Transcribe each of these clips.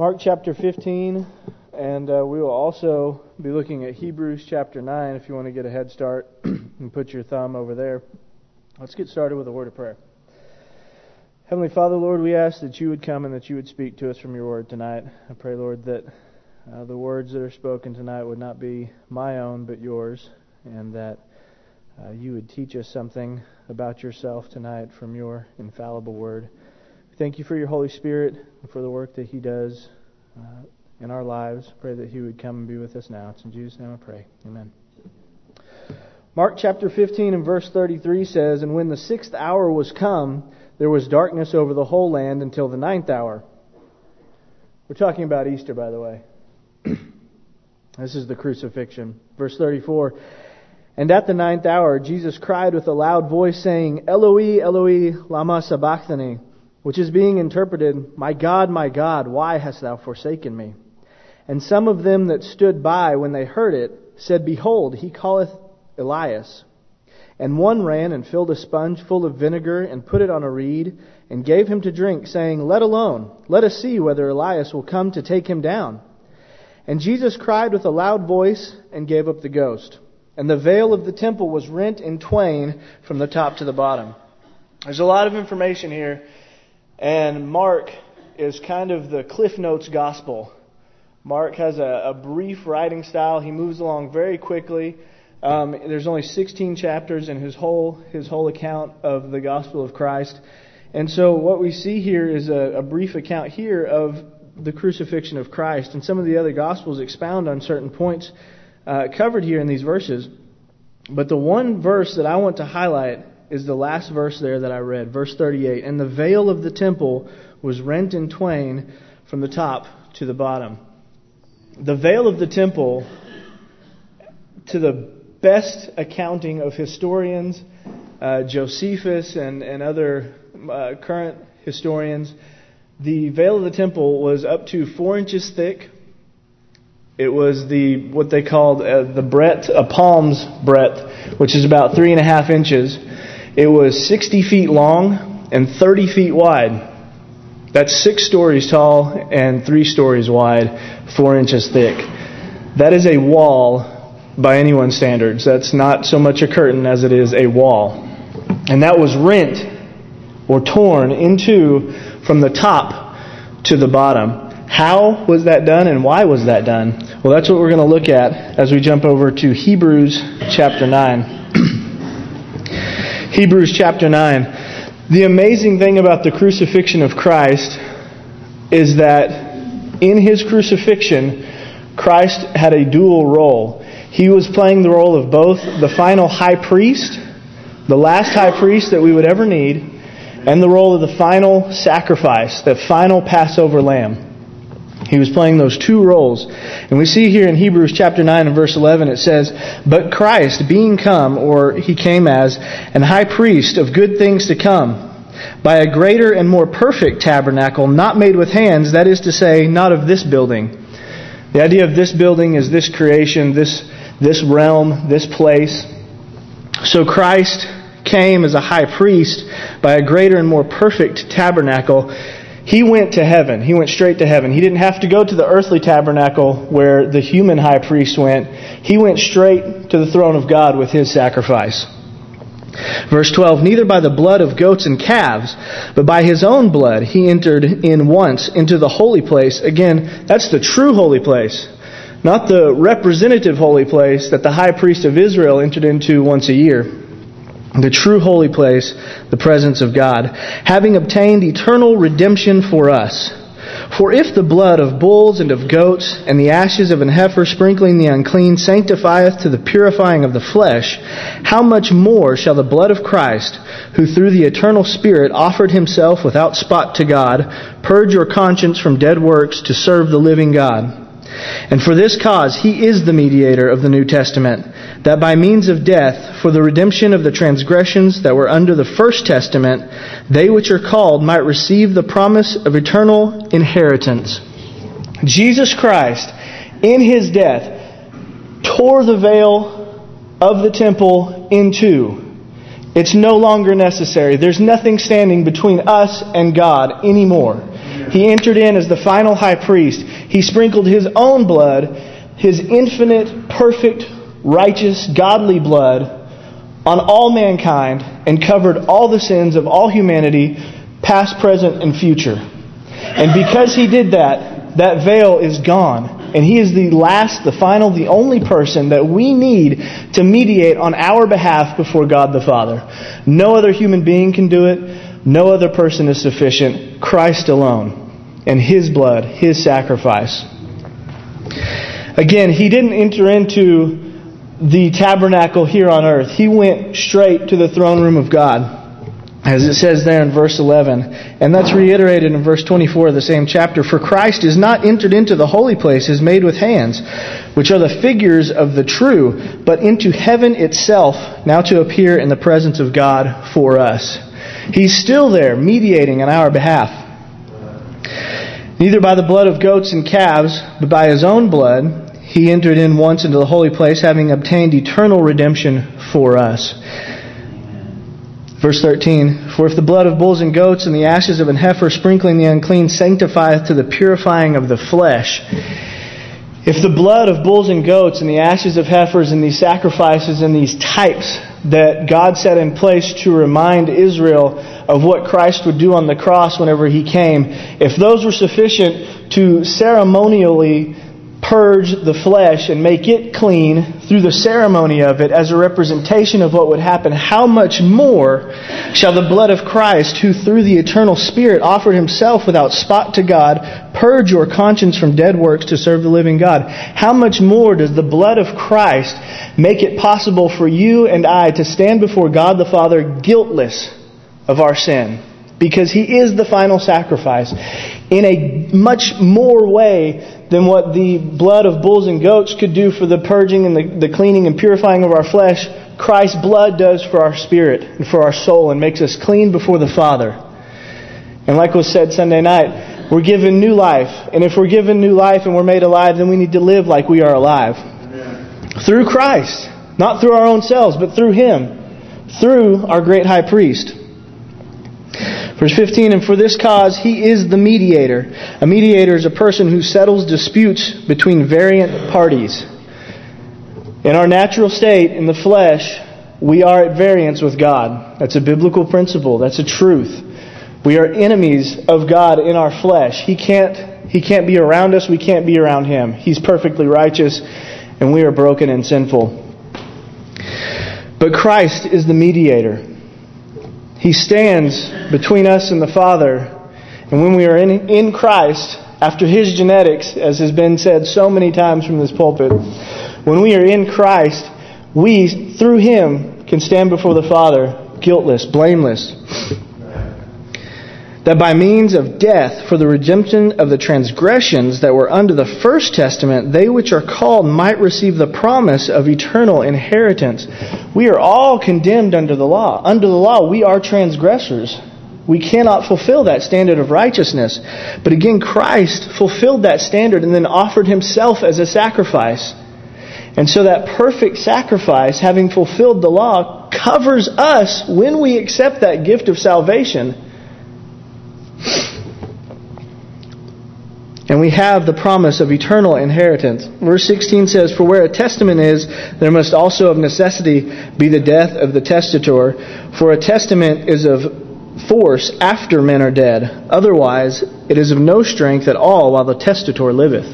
Mark chapter 15, and uh, we will also be looking at Hebrews chapter 9 if you want to get a head start and put your thumb over there. Let's get started with a word of prayer. Heavenly Father, Lord, we ask that you would come and that you would speak to us from your word tonight. I pray, Lord, that uh, the words that are spoken tonight would not be my own but yours, and that uh, you would teach us something about yourself tonight from your infallible word. Thank you for your Holy Spirit and for the work that He does uh, in our lives. Pray that He would come and be with us now. It's in Jesus' name I pray. Amen. Mark chapter 15 and verse 33 says, And when the sixth hour was come, there was darkness over the whole land until the ninth hour. We're talking about Easter, by the way. this is the crucifixion. Verse 34. And at the ninth hour, Jesus cried with a loud voice, saying, Eloi, Eloi, lama sabachthani, which is being interpreted, My God, my God, why hast thou forsaken me? And some of them that stood by when they heard it said, Behold, he calleth Elias. And one ran and filled a sponge full of vinegar and put it on a reed and gave him to drink, saying, Let alone, let us see whether Elias will come to take him down. And Jesus cried with a loud voice and gave up the ghost. And the veil of the temple was rent in twain from the top to the bottom. There's a lot of information here, and Mark is kind of the Cliff Notes gospel. Mark has a, a brief writing style. He moves along very quickly. Um, there's only 16 chapters in his whole his whole account of the gospel of Christ, and so what we see here is a, a brief account here of the crucifixion of Christ, and some of the other gospels expound on certain points uh, covered here in these verses. But the one verse that I want to highlight is the last verse there that I read, verse 38. And the veil of the temple was rent in twain from the top to the bottom. The veil of the temple, to the best accounting of historians, uh, Josephus and, and other uh, current historians, the veil of the temple was up to four inches thick. It was the what they called uh, the breadth, a palm's breadth, which is about three and a half inches. It was 60 feet long and 30 feet wide. That's six stories tall and three stories wide, four inches thick. That is a wall by anyone's standards. That's not so much a curtain as it is a wall. And that was rent or torn into from the top to the bottom. How was that done and why was that done? Well, that's what we're going to look at as we jump over to Hebrews chapter 9. Hebrews chapter 9. The amazing thing about the crucifixion of Christ is that in his crucifixion, Christ had a dual role. He was playing the role of both the final high priest, the last high priest that we would ever need, and the role of the final sacrifice, the final Passover lamb. He was playing those two roles. And we see here in Hebrews chapter 9 and verse 11 it says, But Christ, being come, or he came as, an high priest of good things to come, by a greater and more perfect tabernacle, not made with hands, that is to say, not of this building. The idea of this building is this creation, this this realm, this place. So Christ came as a high priest by a greater and more perfect tabernacle. He went to heaven. He went straight to heaven. He didn't have to go to the earthly tabernacle where the human high priest went. He went straight to the throne of God with his sacrifice. Verse 12, neither by the blood of goats and calves, but by his own blood he entered in once into the holy place. Again, that's the true holy place not the representative holy place that the high priest of Israel entered into once a year. The true holy place, the presence of God, having obtained eternal redemption for us. For if the blood of bulls and of goats and the ashes of an heifer sprinkling the unclean sanctifieth to the purifying of the flesh, how much more shall the blood of Christ, who through the eternal Spirit offered himself without spot to God, purge your conscience from dead works to serve the living God? And for this cause he is the mediator of the New Testament, that by means of death, for the redemption of the transgressions that were under the First Testament, they which are called might receive the promise of eternal inheritance. Jesus Christ, in his death, tore the veil of the temple in two. It's no longer necessary. There's nothing standing between us and God anymore. He entered in as the final high priest. He sprinkled his own blood, his infinite, perfect, righteous, godly blood, on all mankind and covered all the sins of all humanity, past, present, and future. And because he did that, that veil is gone. And he is the last, the final, the only person that we need to mediate on our behalf before God the Father. No other human being can do it. No other person is sufficient. Christ alone. And his blood, his sacrifice. Again, he didn't enter into the tabernacle here on earth. He went straight to the throne room of God as it says there in verse 11. And that's reiterated in verse 24 of the same chapter. For Christ is not entered into the holy places made with hands, which are the figures of the true, but into heaven itself, now to appear in the presence of God for us. He's still there, mediating on our behalf. Neither by the blood of goats and calves, but by his own blood, he entered in once into the holy place, having obtained eternal redemption for us. Verse 13, For if the blood of bulls and goats and the ashes of an heifer sprinkling the unclean sanctifieth to the purifying of the flesh, if the blood of bulls and goats and the ashes of heifers and these sacrifices and these types that God set in place to remind Israel of what Christ would do on the cross whenever he came, if those were sufficient to ceremonially purge the flesh and make it clean through the ceremony of it as a representation of what would happen, how much more shall the blood of Christ, who through the eternal Spirit offered himself without spot to God, purge your conscience from dead works to serve the living God? How much more does the blood of Christ make it possible for you and I to stand before God the Father guiltless of our sin? Because he is the final sacrifice in a much more way than what the blood of bulls and goats could do for the purging and the, the cleaning and purifying of our flesh, Christ's blood does for our spirit and for our soul and makes us clean before the Father. And like was said Sunday night, we're given new life. And if we're given new life and we're made alive, then we need to live like we are alive. Amen. Through Christ. Not through our own selves, but through Him. Through our great high priest. Verse 15, and for this cause he is the mediator. A mediator is a person who settles disputes between variant parties. In our natural state, in the flesh, we are at variance with God. That's a biblical principle. That's a truth. We are enemies of God in our flesh. He can't, he can't be around us. We can't be around Him. He's perfectly righteous, and we are broken and sinful. But Christ is the mediator. He stands between us and the Father. And when we are in, in Christ, after His genetics, as has been said so many times from this pulpit, when we are in Christ, we, through Him, can stand before the Father guiltless, blameless that by means of death for the redemption of the transgressions that were under the first testament, they which are called might receive the promise of eternal inheritance. We are all condemned under the law. Under the law, we are transgressors. We cannot fulfill that standard of righteousness. But again, Christ fulfilled that standard and then offered himself as a sacrifice. And so that perfect sacrifice, having fulfilled the law, covers us when we accept that gift of salvation and we have the promise of eternal inheritance. Verse 16 says, For where a testament is, there must also of necessity be the death of the testator. For a testament is of force after men are dead. Otherwise, it is of no strength at all while the testator liveth.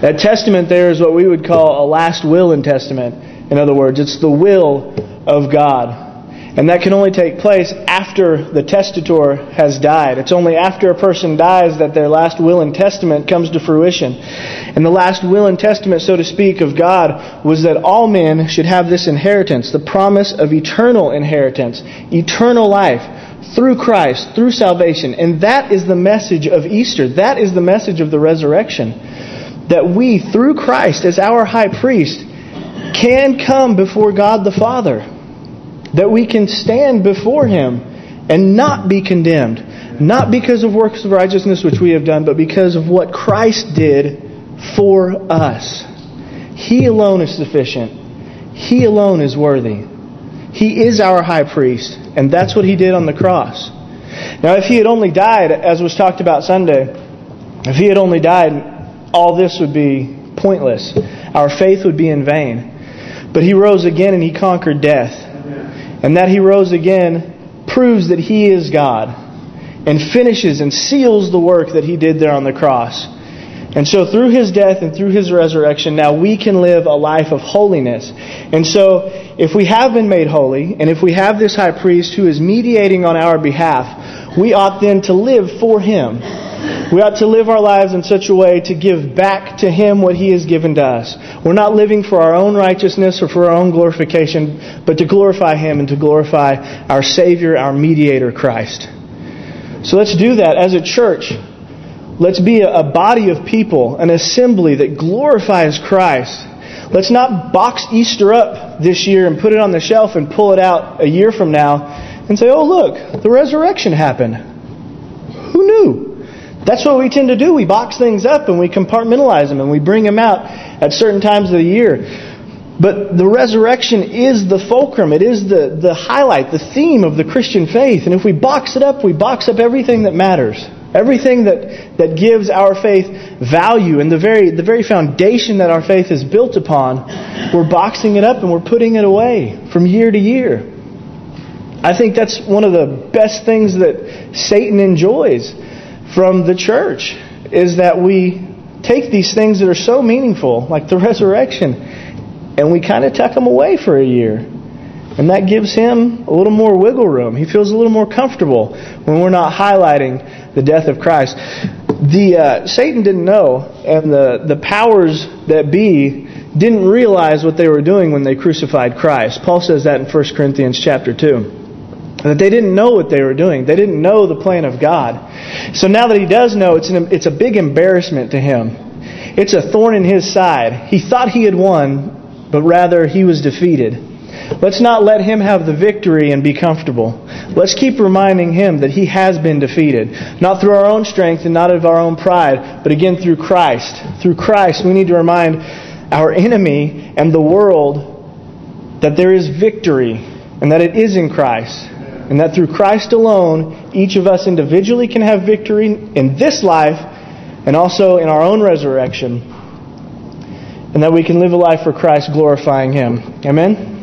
That testament there is what we would call a last will and testament. In other words, it's the will of God. And that can only take place after the testator has died. It's only after a person dies that their last will and testament comes to fruition. And the last will and testament, so to speak, of God was that all men should have this inheritance, the promise of eternal inheritance, eternal life through Christ, through salvation. And that is the message of Easter. That is the message of the resurrection. That we, through Christ as our high priest, can come before God the Father that we can stand before Him and not be condemned. Not because of works of righteousness which we have done, but because of what Christ did for us. He alone is sufficient. He alone is worthy. He is our high priest, and that's what He did on the cross. Now, if he had only died, as was talked about Sunday, if he had only died, all this would be pointless. Our faith would be in vain. But he rose again and he conquered death. And that he rose again proves that he is God and finishes and seals the work that he did there on the cross. And so through his death and through his resurrection, now we can live a life of holiness. And so if we have been made holy, and if we have this high priest who is mediating on our behalf, we ought then to live for him. We ought to live our lives in such a way to give back to Him what He has given to us. We're not living for our own righteousness or for our own glorification, but to glorify Him and to glorify our Savior, our mediator, Christ. So let's do that as a church. Let's be a, body of people, an assembly that glorifies Christ. Let's not box Easter up this year and put it on the shelf and pull it out a year from now and say, oh, look, the resurrection happened. Who knew? That's what we tend to do. We box things up and we compartmentalize them and we bring them out at certain times of the year. But the resurrection is the fulcrum. It is the, the highlight, the theme of the Christian faith. And if we box it up, we box up everything that matters. Everything that, that gives our faith value and the very, the very foundation that our faith is built upon, we're boxing it up and we're putting it away from year to year. I think that's one of the best things that Satan enjoys from the church is that we take these things that are so meaningful, like the resurrection, and we kind of tuck them away for a year. And that gives him a little more wiggle room. He feels a little more comfortable when we're not highlighting the death of Christ. The uh, Satan didn't know, and the, the powers that be didn't realize what they were doing when they crucified Christ. Paul says that in 1 Corinthians chapter 2. That they didn't know what they were doing. They didn't know the plan of God. So now that he does know, it's, an, it's a big embarrassment to him. It's a thorn in his side. He thought he had won, but rather he was defeated. Let's not let him have the victory and be comfortable. Let's keep reminding him that he has been defeated. Not through our own strength and not of our own pride, but again through Christ. Through Christ, we need to remind our enemy and the world that there is victory and that it is in Christ. And that through Christ alone, each of us individually can have victory in this life and also in our own resurrection and that we can live a life for Christ glorifying Him. Amen?